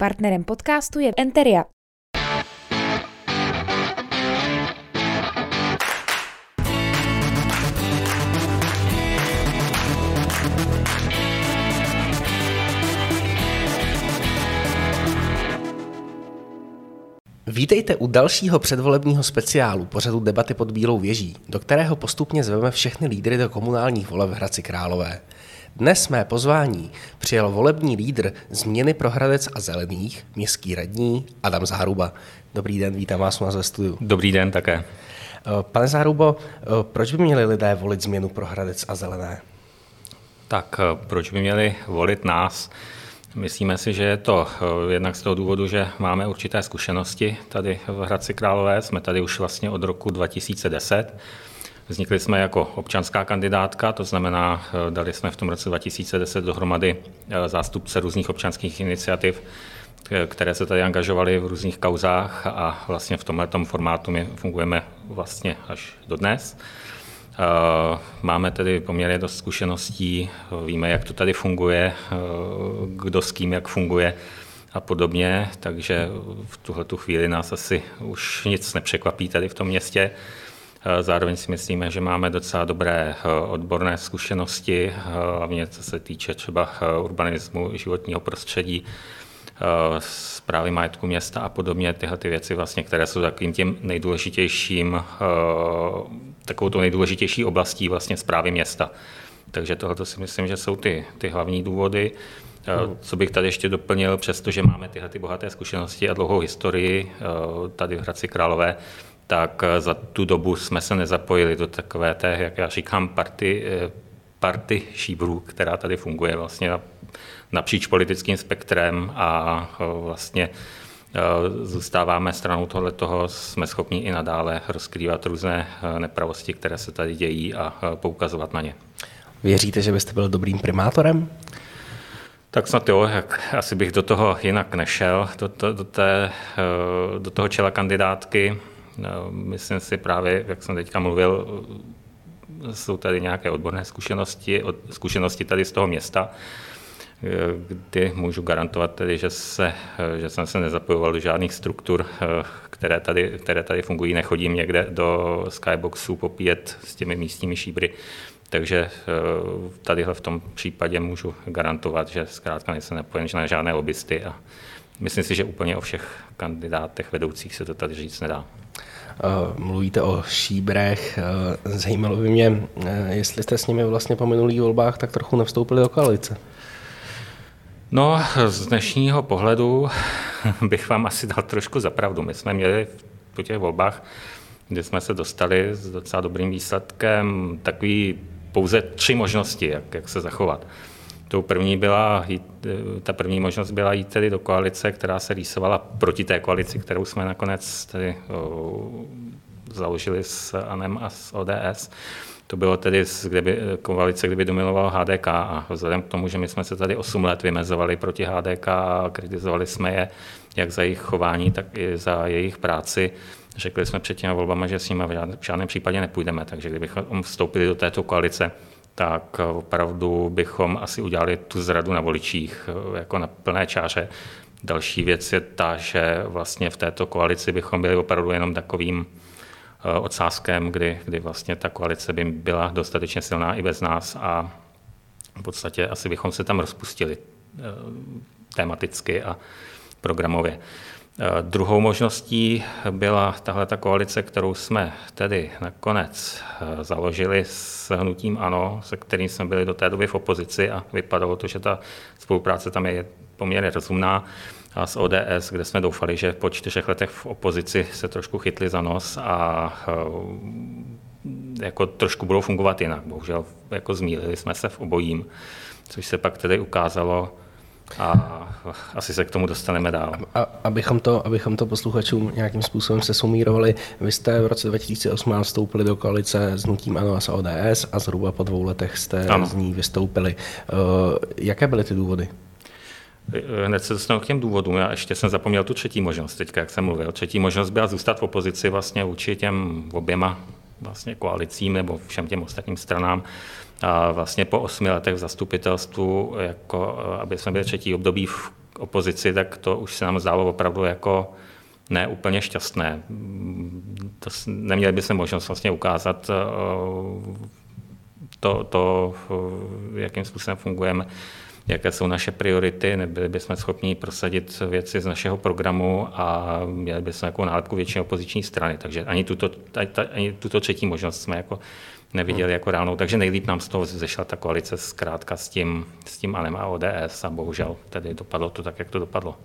Partnerem podcastu je Enteria. Vítejte u dalšího předvolebního speciálu pořadu Debaty pod Bílou věží, do kterého postupně zveme všechny lídry do komunálních voleb v Hradci Králové. Dnes mé pozvání přijel volební lídr Změny pro Hradec a Zelených, městský radní Adam Záruba. Dobrý den, vítám vás u nás ve studiu. Dobrý den také. Pane Zárubo, proč by měli lidé volit změnu pro Hradec a Zelené? Tak proč by měli volit nás? Myslíme si, že je to eh, jednak z toho důvodu, že máme určité zkušenosti tady v Hradci Králové. Jsme tady už vlastně od roku 2010. Vznikli jsme jako občanská kandidátka, to znamená, eh, dali jsme v tom roce 2010 dohromady eh, zástupce různých občanských iniciativ, které se tady angažovaly v různých kauzách a vlastně v tomhle formátu my fungujeme vlastně až do dnes. Eh, máme tedy poměrně dost zkušeností, víme, jak to tady funguje, eh, kdo s kým jak funguje a podobně, takže v tuhle chvíli nás asi už nic nepřekvapí tady v tom městě. Eh, zároveň si myslíme, že máme docela dobré odborné zkušenosti, hlavně co se týče třeba urbanismu, životního prostředí, zprávy majetku města a podobně, tyhle ty věci, vlastně, které jsou takovým tím nejdůležitějším takovou to nejdůležitější oblastí vlastně zprávy města. Takže tohle si myslím, že jsou ty, ty hlavní důvody. Mhm. Co bych tady ještě doplnil, přestože máme tyhle ty bohaté zkušenosti a dlouhou historii eh, tady v Hradci Králové, tak eh, za tu dobu jsme se nezapojili do takové té, jak já říkám, party, eh, party šíbrů, která tady funguje vlastně napříč politickým spektrem a vlastně Eh, zůstáváme stranou tohle toho, jsme schopni i nadále rozkrývat různé nepravosti, které se tady dějí a poukazovat na ně. Věříte, že byste byl dobrým primátorem? Tak snad jo, jak asi bych do toho jinak nešel, do, to, do, té, do toho čela kandidátky. Myslím si právě, jak jsem teďka mluvil, jsou tady nějaké odborné zkušenosti, zkušenosti tady z toho města, kdy můžu garantovat tedy, že, se, že jsem se nezapojoval do žádných struktur, které tady, které tady fungují. Nechodím někde do skyboxu popíjet s těmi místními šíbry. Takže eh, tadyhle v tom případě můžu garantovat, že zkrátka nejsem napojen na žádné lobbysty a myslím si, že úplně o všech kandidátech vedoucích se to tady říct nedá. Eh, mluvíte o šíbrech. Eh, zajímalo by mě, jestli jste s nimi vlastně po minulých volbách tak trochu nevstoupili do koalice. No, z dnešního pohledu bych vám asi dal trošku zapravdu. My jsme měli v těch volbách, kde jsme se dostali s docela dobrým výsledkem, takový pouze tři možnosti, jak, jak se zachovat. Tou první byla, ta první možnost byla jít tedy do koalice, která se rýsovala proti té koalici, kterou jsme nakonec tedy založili s ANEM a s ODS. To bylo tedy kdyby, koalice, kdyby domiloval HDK a vzhledem k tomu, že my jsme se tady 8 let vymezovali proti HDK a kritizovali jsme je jak za jejich chování, tak i za jejich práci, řekli jsme před těmi volbami, že s nimi v žádném případě nepůjdeme, takže kdybychom vstoupili do této koalice, tak opravdu bychom asi udělali tu zradu na voličích jako na plné čáře. Další věc je ta, že vlastně v této koalici bychom byli opravdu jenom takovým Eh, odsázkem, kdy, kdy vlastně ta koalice by byla dostatečně silná i bez nás a v podstatě asi bychom se tam rozpustili eh, tematicky a programově. Eh, druhou možností byla tahle ta koalice, kterou jsme tedy nakonec založili s hnutím ANO, se kterým jsme byli do té doby v opozici a vypadalo to, že ta spolupráce tam je poměrně rozumná a z ODS, kde jsme doufali, že po čtyřech letech v opozici se trošku chytli za nos a eh, jako trošku budou fungovat jinak. Bohužel jako zmílili jsme se v obojím, což se pak tedy ukázalo a asi se k tomu dostaneme dál. A, abychom, to, abychom to posluchačům nějakým způsobem se sumírovali, vy jste v roce 2018 vstoupili do koalice s Nutím ANO a s ODS a zhruba po dvou letech jste ano. z ní vystoupili. Uh, jaké byly ty důvody? Hned se dostanu k těm důvodům. Já ještě jsem zapomněl tu třetí možnost, teďka, jak jsem mluvil. Třetí možnost byla zůstat v opozici vlastně vůči těm oběma vlastně koalicím nebo všem těm ostatním stranám. A vlastně po osmi letech v zastupitelstvu, jako, aby jsme byli třetí období v opozici, tak to už se nám zdálo opravdu jako ne úplně šťastné. To, neměli by se možnost vlastně ukázat to, to, jakým způsobem fungujeme, jaké jsou naše priority, nebyli bychom schopni prosadit věci z našeho programu a měli bychom jako nálepku větší opoziční strany. Takže ani tuto, ani tuto třetí možnost jsme jako neviděli jako reálnou. Takže nejlíp nám z toho zešla ta koalice zkrátka s tím, s tím ANEM a ODS a bohužel tedy dopadlo to tak, jak to dopadlo.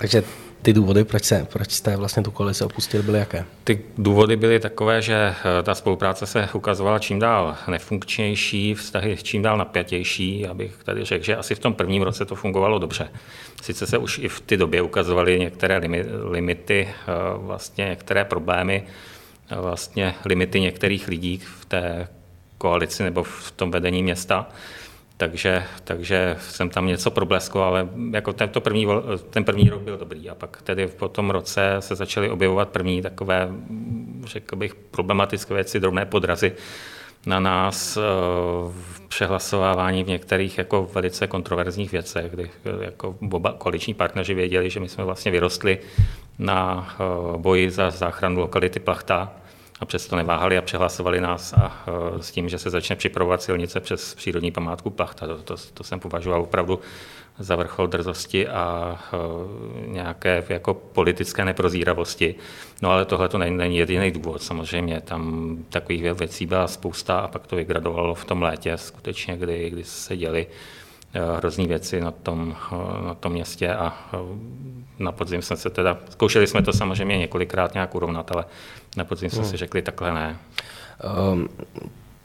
Takže ty důvody, proč, se, proč jste vlastně tu koalici opustili, byly jaké? Ty důvody byly takové, že eh, ta spolupráce se ukazovala čím dál nefunkčnější, vztahy čím dál napjatější, abych tady řekl, že asi v tom prvním roce to fungovalo dobře. Sice se už i v té době ukazovaly některé limity, eh, vlastně některé problémy, eh, vlastně limity některých lidí v té koalici nebo v tom vedení města, takže, takže jsem tam něco probleskl, ale jako tento první, ten první rok byl dobrý a pak tedy po tom roce se začaly objevovat první takové, řekl bych, problematické věci, drobné podrazy na nás eh, v přehlasovávání v některých jako velice kontroverzních věcech, kdy eh, jako oba koaliční partneři věděli, že my jsme vlastně vyrostli na eh, boji za záchranu lokality Plachta, a přesto neváhali a přehlasovali nás a e, s tím, že se začne připravovat silnice přes přírodní památku Plachta. To, to, to jsem považoval opravdu za vrchol drzosti a e, nějaké jako politické neprozíravosti. No ale tohle to není, není jediný důvod. Samozřejmě tam takových věcí byla spousta a pak to vygradovalo v tom létě skutečně, kdy, kdy se děli e, hrozný věci na tom, na tom městě a na podzim jsme se teda, zkoušeli jsme to samozřejmě několikrát nějak urovnat, ale na podzim jsme hmm. si řekli takhle ne. Um,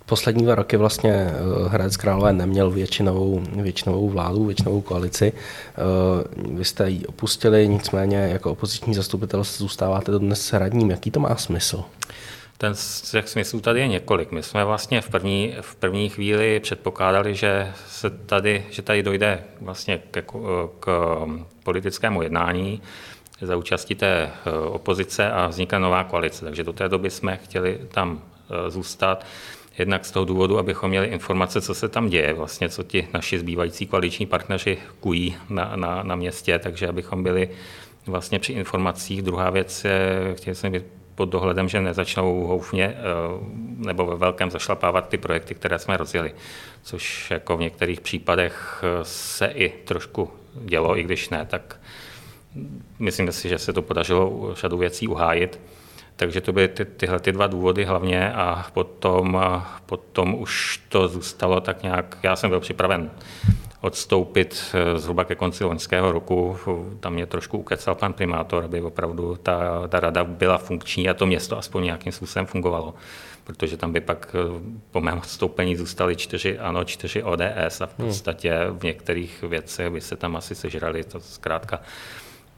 poslední dva roky vlastně eh, Hradec Králové neměl většinovou, většinovou vládu, většinovou koalici. Uh, vy jste ji opustili, nicméně jako opoziční zastupitel zůstáváte dnes radním. Jaký to má smysl? Ten těch smyslů tady je několik. My jsme vlastně v první, v první chvíli předpokládali, že, se tady, že tady dojde vlastně k, k politickému jednání za účastí té eh, opozice a vznikne nová koalice. Takže do té doby jsme chtěli tam eh, zůstat. Jednak z toho důvodu, abychom měli informace, co se tam děje, vlastně co ti naši zbývající koaliční partneři kují na, na, na městě, takže abychom byli vlastně při informacích. Druhá věc je, chtěli jsme být pod dohledem, že nezačnou houfně eh, nebo ve velkém zašlapávat ty projekty, které jsme rozjeli, což jako v některých případech se i trošku dělo, i když ne, tak myslím si, že se to podařilo řadu věcí uhájit. Takže to byly ty, tyhle ty dva důvody hlavně a potom, potom už to zůstalo tak nějak, já jsem byl připraven odstoupit eh, zhruba ke konci loňského roku. Tam mě trošku ukecal pan primátor, aby opravdu ta, ta rada byla funkční a to město aspoň nějakým způsobem fungovalo. Protože tam by pak eh, po mém odstoupení zůstaly čtyři ano, čtyři ODS a v hmm. podstatě v některých věcech by se tam asi sežrali. To zkrátka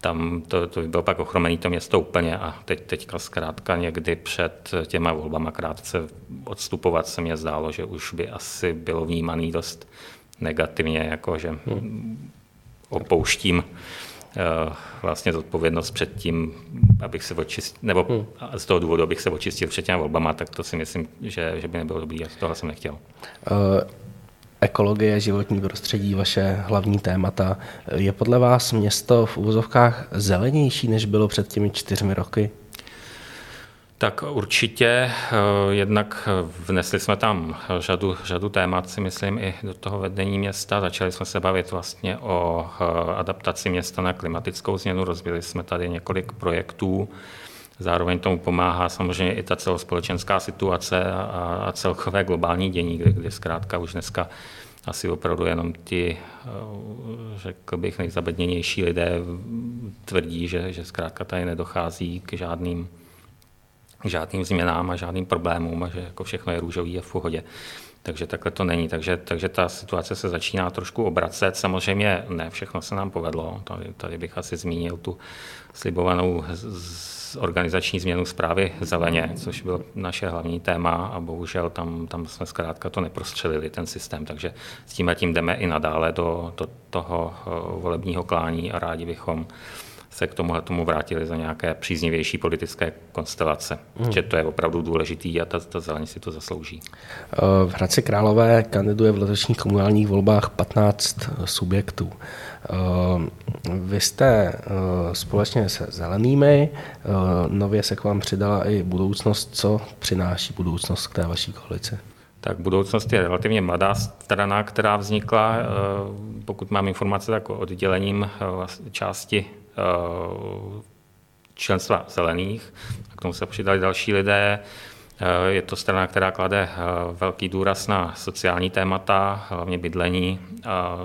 tam to, to by bylo pak ochromený to město úplně a teď, teďka zkrátka někdy před těma volbama krátce odstupovat se mě zdálo, že už by asi bylo vnímaný dost negativně, jako že hmm. opouštím uh, vlastně zodpovědnost před tím, abych se očistil, nebo hmm. z toho důvodu, abych se očistil před těma volbama, tak to si myslím, že, že by nebylo dobrý a tohle jsem nechtěl. Uh, ekologie, životní prostředí, vaše hlavní témata. Je podle vás město v úvozovkách zelenější, než bylo před těmi čtyřmi roky? Tak určitě, eh, jednak vnesli jsme tam řadu, řadu témat, si myslím, i do toho vedení města. Začali jsme se bavit vlastně o eh, adaptaci města na klimatickou změnu, rozbili jsme tady několik projektů, Zároveň tomu pomáhá samozřejmě i ta celospolečenská situace a, celkové globální dění, kde, kde zkrátka už dneska asi opravdu jenom ti, eh, řekl bych, nejzabedněnější lidé tvrdí, že, že zkrátka tady nedochází k žádným, žádným změnám a žádným problémům a že jako všechno je růžový a v pohodě. Takže takhle to není. Takže, takže ta situace se začíná trošku obracet. Samozřejmě ne všechno se nám povedlo. Tady, tady bych asi zmínil tu slibovanou z, organizační změnu zprávy zeleně, což bylo naše hlavní téma a bohužel tam, tam jsme zkrátka to neprostřelili, ten systém, takže s tím tím jdeme i nadále do, do toho eh, volebního klání a rádi bychom se k tomuhle tomu vrátili za nějaké příznivější politické konstelace. Hmm. Že to je opravdu důležitý a ta, ta zelení si to zaslouží. V Hradci Králové kandiduje v letošních komunálních volbách 15 subjektů. Vy jste společně se zelenými, nově se k vám přidala i budoucnost. Co přináší budoucnost k té vaší koalici? tak budoucnost je relativně mladá strana, která vznikla, eh, pokud mám informace, tak oddělením eh, části eh, členstva zelených. K tomu se přidali další lidé. Je to strana, která klade velký důraz na sociální témata, hlavně bydlení,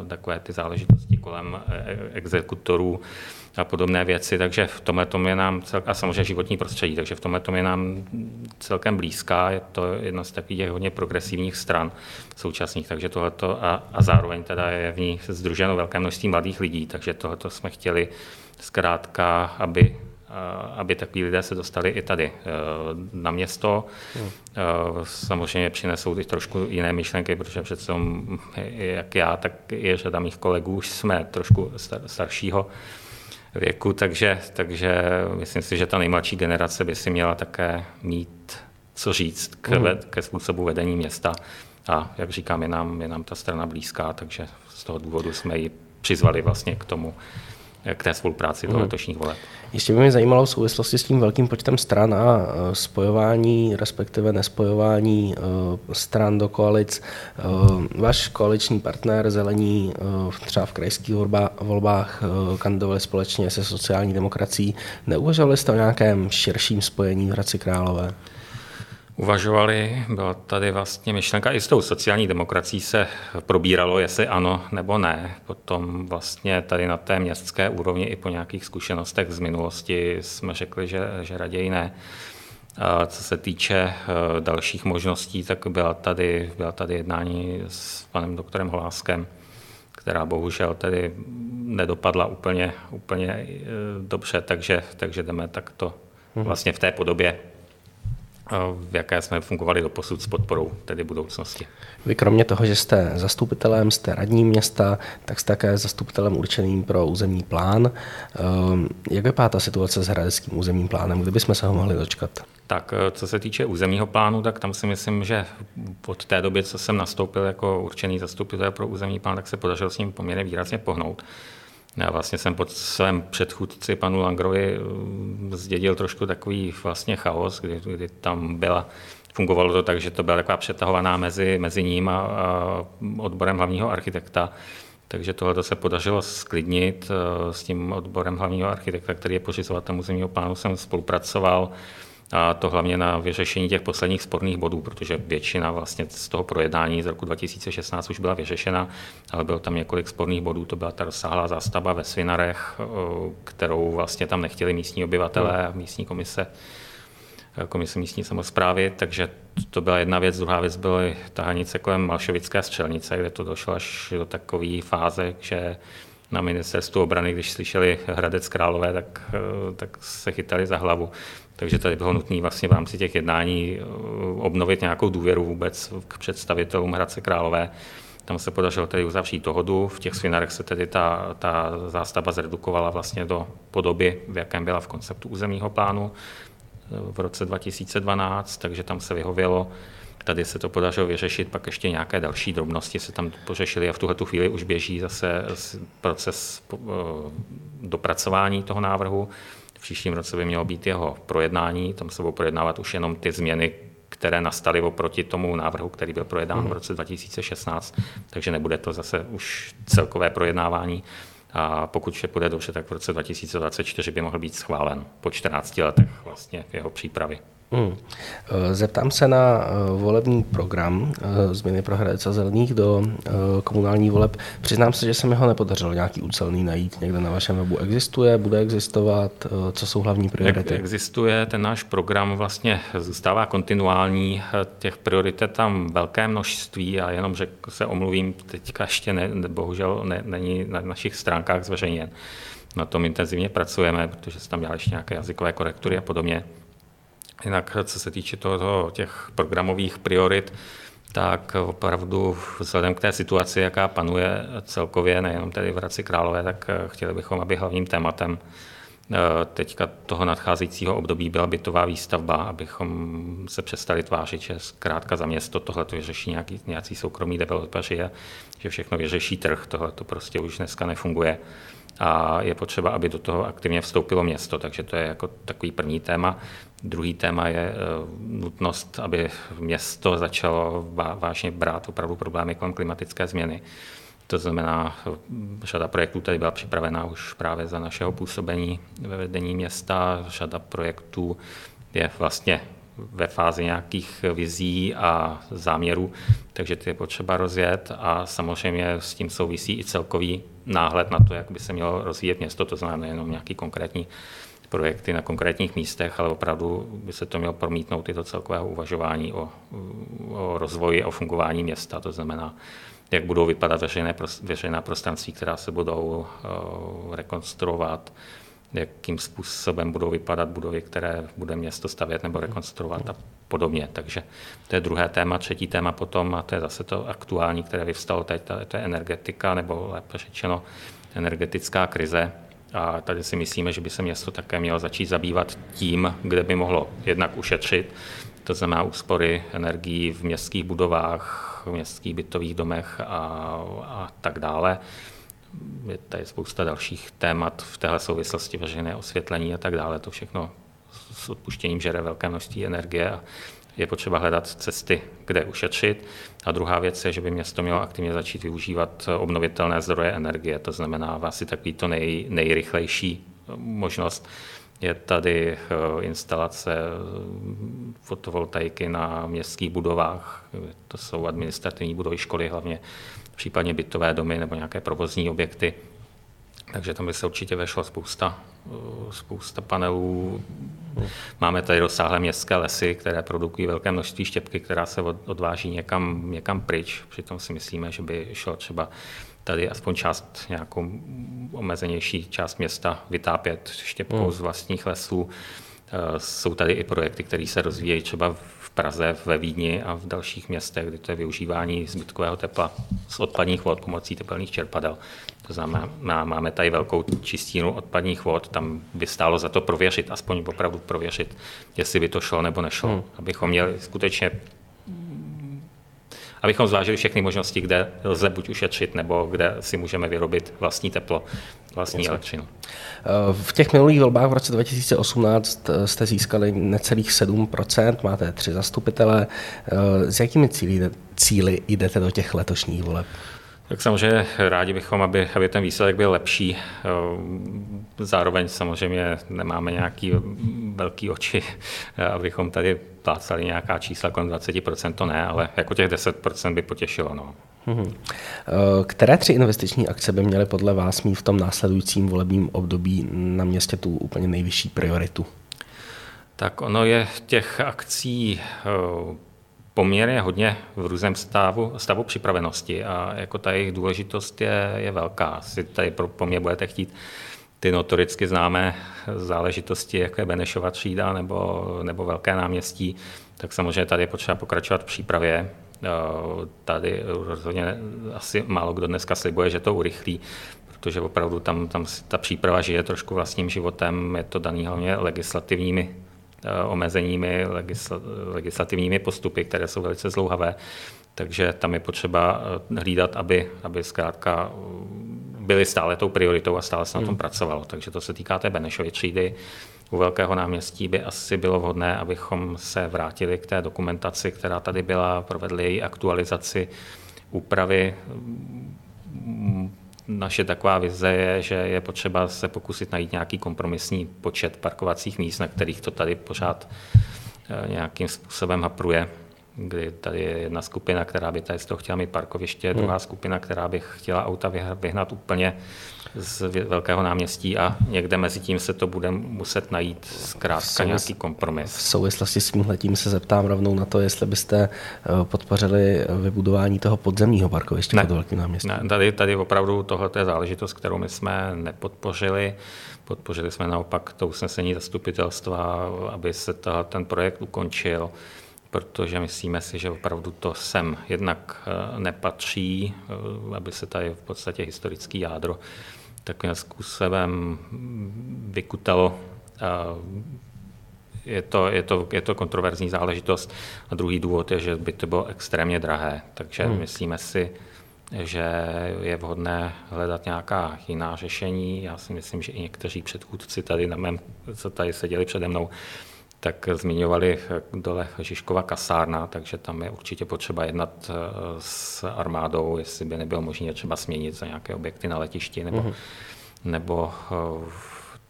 takové ty záležitosti kolem exekutorů a podobné věci, takže v tomhle tom je nám, a samozřejmě životní prostředí, takže v tomhle tom je nám celkem blízká, je to jedna z takových hodně progresivních stran současných, takže tohleto a, a zároveň teda je v ní združeno velké množství mladých lidí, takže tohleto jsme chtěli zkrátka, aby aby takový lidé se dostali i tady eh, na město. Hmm. Samozřejmě přinesou ty trošku jiné myšlenky, protože přece jak já, tak je řada mých kolegů, už jsme trošku star, staršího věku, takže, takže myslím si, že ta nejmladší generace by si měla také mít co říct k, mm. ke způsobu vedení města. A jak říkám, je nám, je nám ta strana blízká, takže z toho důvodu jsme ji přizvali vlastně k tomu, k té spolupráci do hmm. letošních voleb. Ještě by mě zajímalo v souvislosti s tím velkým počtem stran a e, spojování, respektive nespojování e, stran do koalic. E, váš koaliční partner Zelení třeba v krajských volbách kandidovali společně se sociální demokracií. Neuvažovali jste o nějakém širším spojení v Hradci Králové? Uvažovali. Byla tady vlastně myšlenka, i s tou sociální demokracií se probíralo, jestli ano nebo ne. Potom vlastně tady na té městské úrovni i po nějakých zkušenostech z minulosti jsme řekli, že, že raději ne. A co se týče eh, dalších možností, tak byla tady, byla tady jednání s panem doktorem Holáskem, která bohužel tedy nedopadla úplně, úplně eh, dobře, takže, takže jdeme takto mhm. vlastně v té podobě v jaké jsme fungovali do posud s podporou tedy budoucnosti. Vy kromě toho, že jste zastupitelem, jste radním města, tak jste také zastupitelem určeným pro územní plán. Ehm, jak vypadá ta situace s hradeckým územním plánem? Kdy bychom se ho mohli dočkat? Tak eh, co se týče územního plánu, tak tam si myslím, že od té doby, co jsem nastoupil jako určený zastupitel pro územní plán, tak se podařilo s ním poměrně výrazně pohnout. Já vlastně jsem pod svém předchůdci panu Langrovi eh, zdědil trošku takový vlastně chaos, kdy, kdy tam byla Fungovalo to tak, že to byla taková přetahovaná mezi, mezi ním a, a odborem hlavního architekta. Takže tohle se podařilo sklidnit eh, s tím odborem hlavního architekta, který je pořizovatelem územního plánu, jsem spolupracoval. A to hlavně na vyřešení těch posledních sporných bodů, protože většina vlastně z toho projednání z roku 2016 už byla vyřešena, ale bylo tam několik sporných bodů. To byla ta rozsáhlá zástava ve Svinarech, kterou vlastně tam nechtěli místní obyvatelé a místní komise komise místní samozprávy, takže to byla jedna věc. Druhá věc byly tahanice kolem Malšovické střelnice, kde to došlo až do takové fáze, že na ministerstvu obrany, když slyšeli Hradec Králové, tak, tak se chytali za hlavu. Takže tady bylo nutné vlastně v rámci těch jednání eh, obnovit nějakou důvěru vůbec k představitelům Hradce Králové. Tam se podařilo tedy uzavřít dohodu. V těch svinarech se tedy ta, ta zástava zredukovala vlastně do podoby, v jakém byla v konceptu územního plánu eh, v roce 2012, takže tam se vyhovělo. Tady se to podařilo vyřešit, pak ještě nějaké další drobnosti se tam pořešily a v tuhle chvíli už běží zase proces eh, dopracování toho návrhu. V příštím roce by mělo být jeho projednání, tam se budou projednávat už jenom ty změny, které nastaly oproti tomu návrhu, který byl projednán v mhm. roce 2016, takže nebude to zase už celkové projednávání. A pokud vše půjde dobře, tak v roce 2024 by mohl být schválen po 14 letech vlastně jeho přípravy. Hmm. Eh, zeptám se na eh, volební program eh, změny pro Hradec a Zelených do komunální voleb. Přiznám se, že se mi ho nepodařilo nějaký ucelný najít. Někde na vašem webu existuje, bude existovat? Co jsou hlavní priority? Existuje, ten náš program vlastně zůstává kontinuální. Těch priorit je tam velké množství a jenom, že se omluvím, teďka ještě ne, bohužel ne, není na našich stránkách zveřejněn. Na tom intenzivně pracujeme, protože se tam dělá ještě nějaké jazykové korektury a podobně. Jinak, co se týče toho, těch programových priorit, tak opravdu vzhledem k té situaci, jaká panuje celkově, nejenom tedy v Hradci Králové, tak chtěli bychom, aby hlavním tématem teďka toho nadcházejícího období byla bytová výstavba, abychom se přestali tvářit, že zkrátka za město tohle to vyřeší nějaký, nějaký soukromý developeři a že všechno vyřeší trh. Tohle to prostě už dneska nefunguje a je potřeba, aby do toho aktivně vstoupilo město, takže to je jako takový první téma. Druhý téma je nutnost, aby město začalo vážně brát opravdu problémy kolem klimatické změny. To znamená, řada projektů tady byla připravená už právě za našeho působení ve vedení města. Řada projektů je vlastně ve fázi nějakých vizí a záměrů, takže ty je potřeba rozjet a samozřejmě s tím souvisí i celkový náhled na to, jak by se mělo rozvíjet město, to znamená nejenom nějaký konkrétní projekty na konkrétních místech, ale opravdu by se to mělo promítnout i do celkového uvažování o, o rozvoji, o fungování města, to znamená jak budou vypadat veřejné, veřejná prostranství, která se budou uh, rekonstruovat, jakým způsobem budou vypadat budovy, které bude město stavět nebo rekonstruovat a podobně. Takže to je druhé téma. Třetí téma potom, a to je zase to aktuální, které vyvstalo teď, to je energetika, nebo lépe řečeno energetická krize. A tady si myslíme, že by se město také mělo začít zabývat tím, kde by mohlo jednak ušetřit, to znamená úspory energií v městských budovách, v městských bytových domech a, a tak dále. Je tady spousta dalších témat v téhle souvislosti, veřejné osvětlení a tak dále. To všechno s odpuštěním žere velké množství energie a je potřeba hledat cesty, kde ušetřit. A druhá věc je, že by město mělo aktivně začít využívat obnovitelné zdroje energie, to znamená asi takový to nej, nejrychlejší možnost je tady eh, instalace eh, fotovoltaiky na městských budovách, to jsou administrativní budovy školy hlavně, případně bytové domy nebo nějaké provozní objekty. Takže tam by se určitě vešlo spousta, eh, spousta panelů. Máme tady rozsáhlé městské lesy, které produkují velké množství štěpky, která se odváží někam, někam pryč. Přitom si myslíme, že by šlo třeba tady aspoň část, nějakou omezenější část města vytápět štěpkou hmm. z vlastních lesů. Eh, jsou tady i projekty, které se rozvíjejí třeba v Praze, ve Vídni a v dalších městech, kde to je využívání zbytkového tepla z odpadních vod pomocí tepelných čerpadel. To znamená, máme tady velkou čistínu odpadních vod, tam by stálo za to prověřit, aspoň opravdu prověřit, jestli by to šlo nebo nešlo, hmm. abychom měli skutečně abychom zvážili všechny možnosti, kde lze buď ušetřit, nebo kde si můžeme vyrobit vlastní teplo, vlastní Jasně. elektřinu. Eh, v těch minulých volbách v roce 2018 eh, jste získali necelých 7%, máte tři zastupitele. Eh, s jakými cíly, cíly jdete do těch letošních voleb? Tak samozřejmě rádi bychom, aby, aby ten výsledek byl lepší. Zároveň samozřejmě nemáme nějaký velký oči, abychom tady plácali nějaká čísla kolem 20%, to ne, ale jako těch 10% by potěšilo. No. Mhm. Které tři investiční akce by měly podle vás mít v tom následujícím volebním období na městě tu úplně nejvyšší prioritu? Tak ono je těch akcí poměrně hodně v různém stavu, stavu připravenosti a jako ta jejich důležitost je, je velká. Si tady pro, po mně budete chtít ty notoricky známé záležitosti, jako je Benešova třída nebo, nebo Velké náměstí, tak samozřejmě tady je potřeba pokračovat v přípravě. Tady rozhodně asi málo kdo dneska slibuje, že to urychlí, protože opravdu tam, tam ta příprava žije trošku vlastním životem, je to daný hlavně legislativními Eh, omezeními, legislativními postupy, které jsou velice zlouhavé. Takže tam je potřeba eh, hlídat, aby, aby zkrátka eh, byly stále tou prioritou a stále se na tom hmm. pracovalo. Takže to se týká té Benešovy třídy. U Velkého náměstí by asi bylo vhodné, abychom se vrátili k té dokumentaci, která tady byla, provedli její aktualizaci, úpravy naše taková vize je, že je potřeba se pokusit najít nějaký kompromisní počet parkovacích míst, na kterých to tady pořád eh, nějakým způsobem hapruje kdy tady je jedna skupina, která by tady z toho chtěla mít parkoviště, hmm. druhá skupina, která by chtěla auta vyhnat úplně z velkého náměstí a někde mezi tím se to bude muset najít zkrátka souvis- nějaký kompromis. V souvislosti s tímhletím se zeptám rovnou na to, jestli byste eh, podpořili vybudování toho podzemního parkoviště ne, pod velkým náměstím. Ne, tady, tady opravdu tohle je záležitost, kterou my jsme nepodpořili. Podpořili jsme naopak to usnesení zastupitelstva, aby se ten projekt ukončil protože myslíme si, že opravdu to sem jednak eh, nepatří, eh, aby se tady v podstatě historický jádro takovým způsobem vykutalo. Je to, je, to, je to kontroverzní záležitost. A druhý důvod je, že by to bylo extrémně drahé. Takže hmm. myslíme si, že je vhodné hledat nějaká jiná řešení. Já si myslím, že i někteří předchůdci tady na mém, co tady seděli přede mnou, tak zmiňovali dole Žižkova kasárna, takže tam je určitě potřeba jednat eh, s armádou, jestli by nebylo možné třeba směnit za nějaké objekty na letišti nebo, mm-hmm. nebo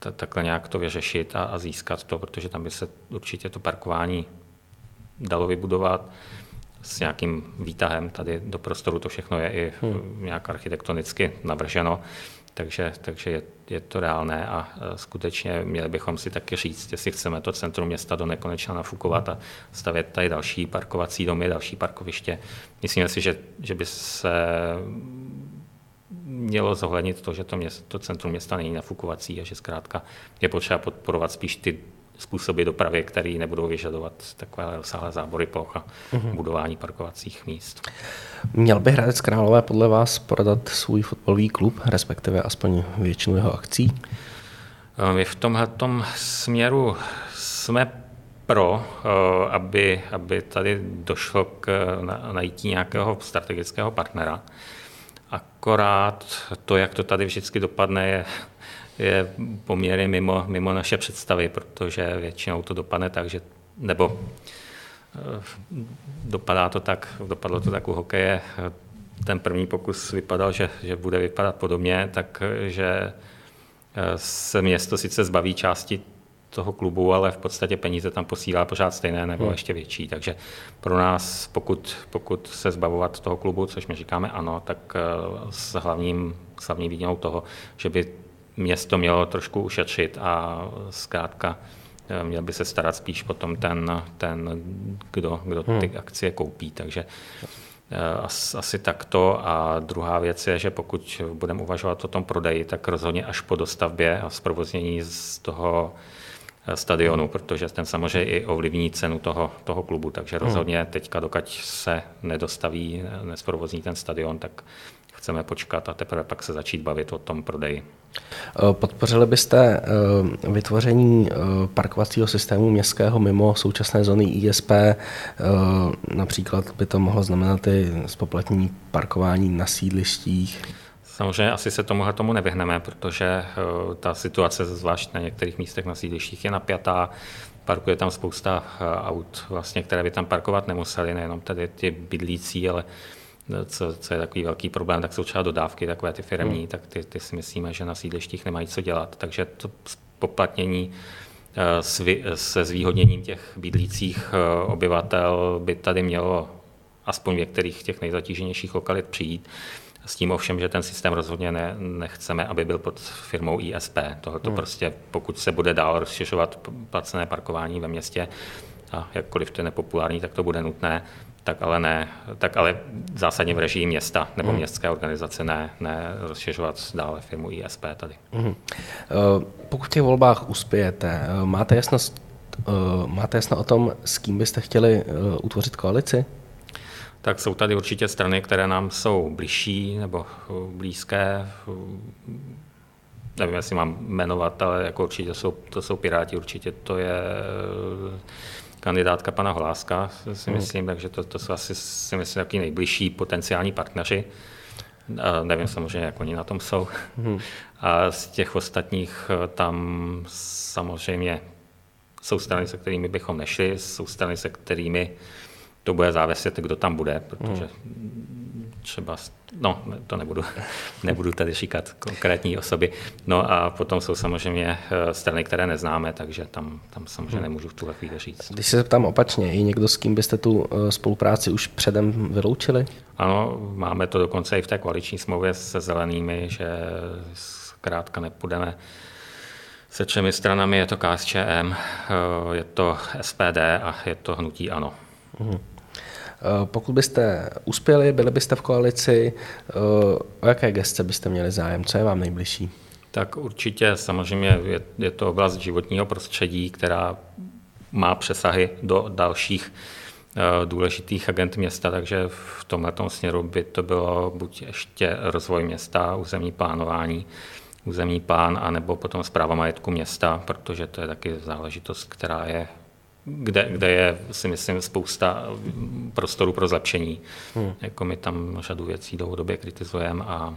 eh, takhle nějak to vyřešit a, a získat to, protože tam by se určitě to parkování dalo vybudovat s nějakým výtahem tady do prostoru. To všechno je i hmm. nějak architektonicky navrženo, takže, takže je, je to reálné a skutečně měli bychom si taky říct, jestli chceme to centrum města do nekonečna nafukovat a stavět tady další parkovací domy, další parkoviště. Myslím si, že, že by se mělo zohlednit to, že to, město, to centrum města není nafukovací a že zkrátka je potřeba podporovat spíš ty způsoby dopravy, které nebudou vyžadovat takové rozsáhlé zábory ploch a mm-hmm. budování parkovacích míst. Měl by Hradec Králové podle vás prodat svůj fotbalový klub, respektive aspoň většinu jeho akcí? Eh, my v tomhle směru jsme pro, eh, aby, aby tady došlo k najítí nějakého strategického partnera. Akorát to, jak to tady vždycky dopadne, je je poměrně mimo, mimo naše představy, protože většinou to dopadne tak, že nebo eh, dopadá to tak, dopadlo to tak u hokeje, ten první pokus vypadal, že, že bude vypadat podobně, takže eh, se město sice zbaví části toho klubu, ale v podstatě peníze tam posílá pořád stejné nebo hmm. ještě větší. Takže pro nás, pokud, pokud se zbavovat toho klubu, což my říkáme ano, tak eh, s hlavním, s hlavní výděnou toho, že by město mělo trošku ušetřit a zkrátka eh, měl by se starat spíš potom ten, ten kdo, kdo ty hmm. akcie koupí. Takže eh, asi takto. A druhá věc je, že pokud budeme uvažovat o tom prodeji, tak rozhodně až po dostavbě a zprovoznění z toho eh, stadionu, protože ten samozřejmě i ovlivní cenu toho, toho klubu. Takže hmm. rozhodně teďka, dokud se nedostaví, nesprovozní ten stadion, tak chceme počkat a teprve pak se začít bavit o tom prodeji. Eh, podpořili byste eh, vytvoření eh, parkovacího systému městského mimo současné zóny ISP? Například by to mohlo znamenat i spoplatnění parkování na sídlištích? Samozřejmě asi se tomuhle tomu nevyhneme, protože ta situace, zvlášť na některých místech na sídlištích, je napjatá. Parkuje tam spousta aut, vlastně, které by tam parkovat nemuseli, nejenom tady ty bydlící, ale co, co je takový velký problém, tak jsou třeba dodávky, takové ty firmní, hmm. tak ty, ty si myslíme, že na sídlištích nemají co dělat. Takže to poplatnění eh, se zvýhodněním těch bydlících eh, obyvatel by tady mělo aspoň v některých těch nejzatíženějších lokalit přijít. S tím ovšem, že ten systém rozhodně ne, nechceme, aby byl pod firmou ISP. Tohle hmm. prostě, pokud se bude dál rozšiřovat placené parkování ve městě, a jakkoliv to je nepopulární, tak to bude nutné, tak ale ne, tak ale zásadně v režii města nebo hmm. městské organizace ne, ne rozšiřovat dále firmu ISP tady. Hmm. Pokud v těch volbách uspějete, eh, máte jasnost, máte jasno o tom, s kým byste chtěli utvořit koalici? Tak jsou tady určitě strany, které nám jsou blížší nebo blízké. Nevím, jestli mám jmenovat, ale jako určitě jsou, to jsou Piráti, určitě to je kandidátka pana Holáska, si hmm. myslím, takže to, to jsou asi si myslím takový nejbližší potenciální partneři. A nevím samozřejmě, jak oni na tom jsou. Hmm. A z těch ostatních eh, tam samozřejmě jsou strany, se kterými bychom nešli, jsou strany, se kterými to bude záviset, kdo tam bude, protože hmm. Třeba No, to nebudu, nebudu tady říkat konkrétní osoby. No a potom jsou samozřejmě eh, strany, které neznáme, takže tam, tam samozřejmě hmm. nemůžu v tuhle chvíli říct. Když se zeptám opačně, je někdo, s kým byste tu eh, spolupráci už předem vyloučili? Ano, máme to dokonce i v té koaliční smlouvě se zelenými, že zkrátka nepůjdeme se třemi stranami, je to KSČM, eh, je to SPD a je to hnutí ANO. Hmm. Eh, pokud byste uspěli, byli byste v koalici, eh, o jaké gestce byste měli zájem? Co je vám nejbližší? Tak určitě samozřejmě je, je to oblast životního prostředí, která má přesahy do dalších eh, důležitých agent města, takže v tomhle směru by to bylo buď ještě rozvoj města, územní plánování, územní plán, anebo potom zpráva majetku města, protože to je taky záležitost, která je kde, kde je, si myslím, spousta prostoru pro zlepšení. Hmm. Jako my tam řadu věcí dlouhodobě kritizujeme a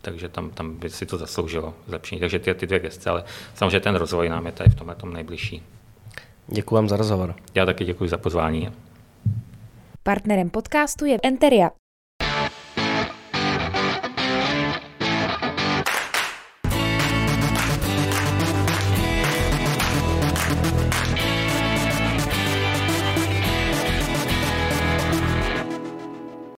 takže tam, tam by si to zasloužilo zlepšení. Takže ty, ty dvě gestce, ale samozřejmě ten rozvoj nám je tady v tomhle tom nejbližší. Děkuji vám za rozhovor. Já taky děkuji za pozvání. Partnerem podcastu je Enteria,